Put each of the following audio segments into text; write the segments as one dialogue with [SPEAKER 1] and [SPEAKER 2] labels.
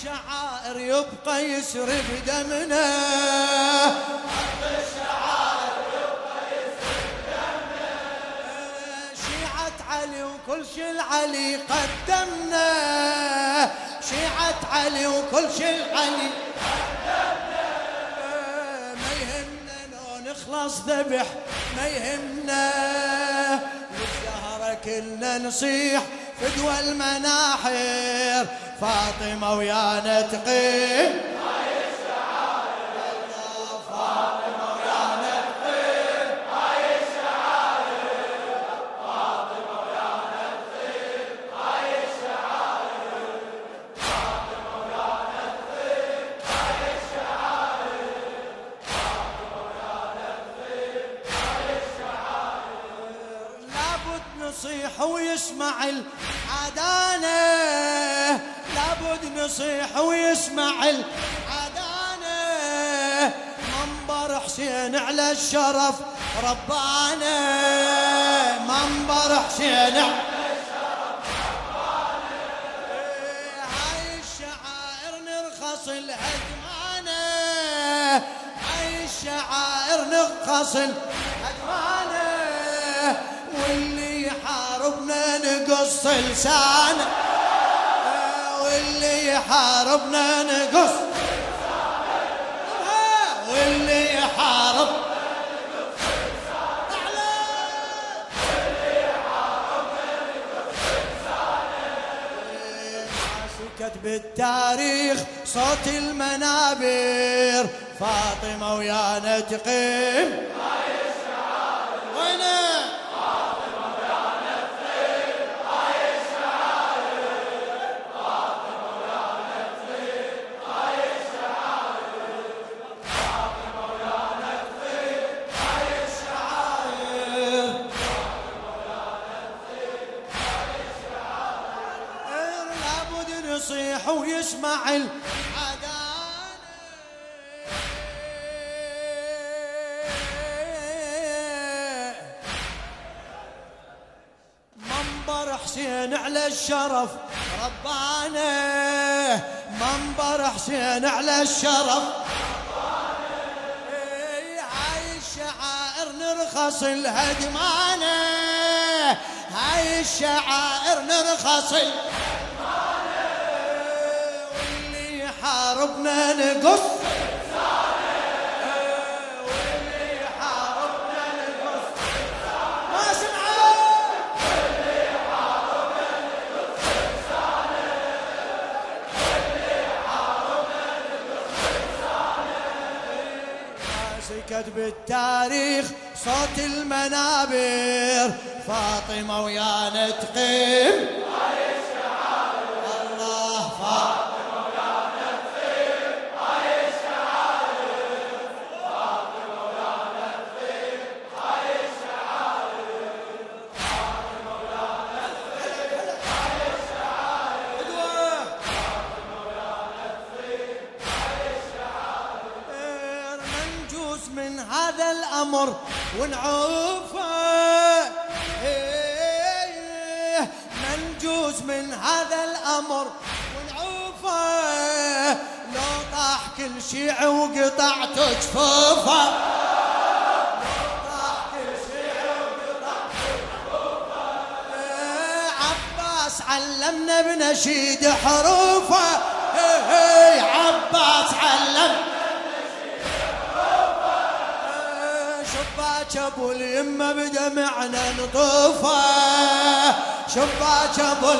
[SPEAKER 1] الشعائر يبقى يسري بدمنا. خط الشعائر يبقى يسري بدمنا شيعة علي وكل شي العلي قدمنا. شيعة علي وكل شي العلي ما يهمنا لو نخلص ذبح ما يهمنا. للزهرة كلنا نصيح فدوى المناحر. فاطمة ويانا تقيم لابد نصيح ويسمع العدانة لابد نصيح ويسمع العدانة. منبر حسين على الشرف ربانا منبر حسين على الهدمانة هاي الشعائر نرخص الهدمانة واللي يحاربنا نقص لسانه. واللي يحاربنا نقص. واللي يحارب. بالتاريخ صوت المنابر. فاطمة ويانا تقيم نصيح ويسمع منبر حسين على الشرف ربانا منبر حسين على الشرف. إيه، نرخص الهدمانة. هاي الشعائر نرخص الهدمانة واللي يحاربنا نقص سكت بالتاريخ صوت المنابر. فاطمة ويانا تقيم هذا الأمر ونعوفه إيه، منجوز من هذا الأمر ونعوفه لو طاح كل شيع وقطعت جفوفه علمنا بنشيد حروفه. إيه، إيه، عباس علمنا شباك ابو اليمه بدمعنا نطوفه. شباك ابو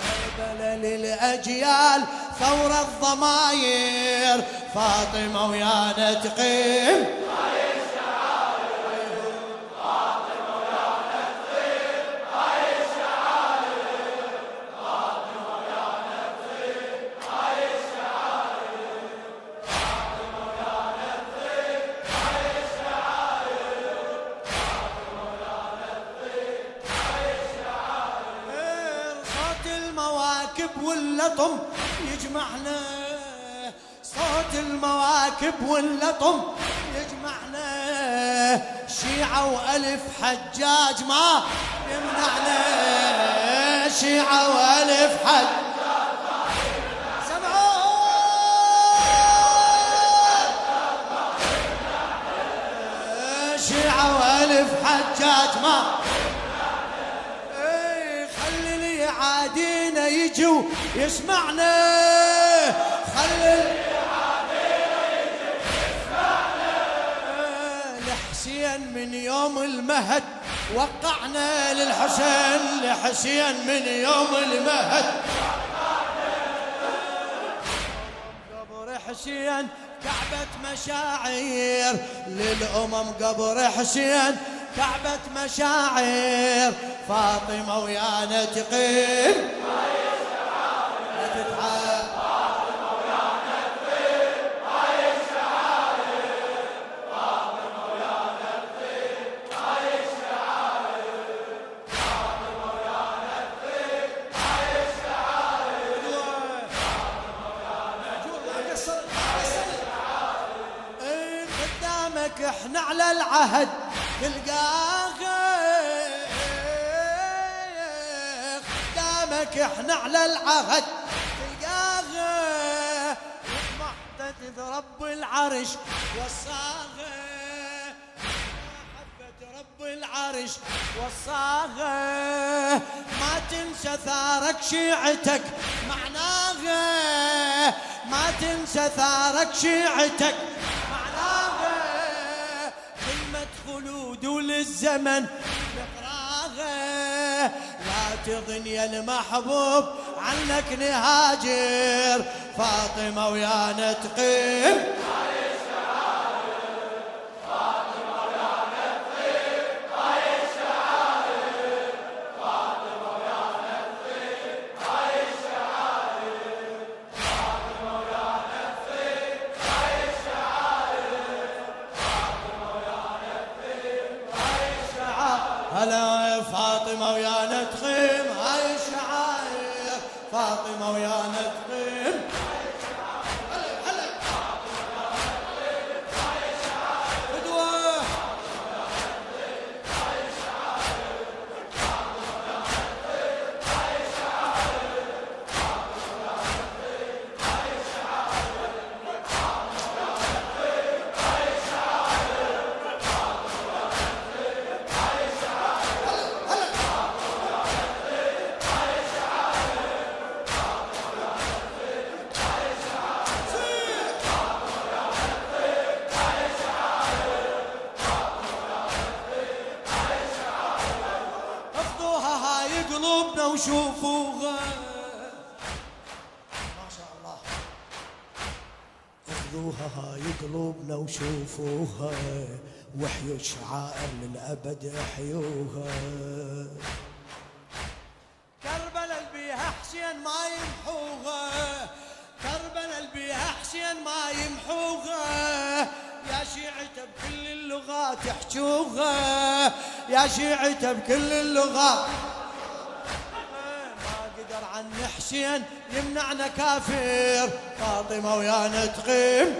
[SPEAKER 1] كربلاء للأجيال ثور الضماير. فاطمة ويانا تقيم المواكب واللطم يجمعنا صوت المواكب واللطم يجمعنا شيعة وألف حجاج ما يمنعنا. شيعة وألف حجاج شيعة وألف حجاج ما عادينا يجوا يسمعنا خلي لحسين من يوم المهد وقعنا للحسين. لحسين من يوم المهد. قبر حسين كعبة مشاعر. للأمم قبر حسين كعبة مشاعر. فاطمة ويانا تقيم إحنا على العهد تلقاه قدامك إحنا على العهد. محتد رب العرش وصاغه رب العرش وصاغه ما تنسى ثارك شيعتك. معناها ما تنسى ثارك شيعتك. خلود وللزمن نقراها لا تظن يا المحبوب عنك نهاجر. فاطمة ويانا تقيم وشوفوها ما شاء الله. خذوها هاي قلوبنا وشوفوها وحيوا الشعائر للأبد احيوها كربلاء البيها حسين ما يمحوها. كربلاء البيها حسين ما يمحوها. يا شيعته بكل اللغات يحجوها. يا شيعته بكل اللغات. حسين يمنعنا كافر. فاطمة ويانا تقيم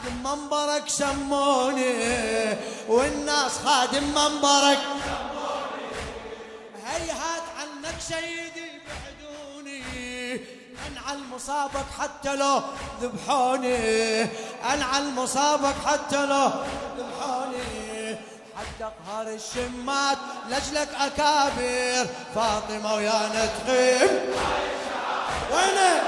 [SPEAKER 1] خادم منبرك سموني والناس خادم منبرك. هيهات عنك سيدي بعدوني انعى المصابك حتى لو ذبحوني. انعى المصابك حتى لو ذبحوني. حتى قهر الشمات لجلك أكابر فاطمة ويا نتقيم وينك؟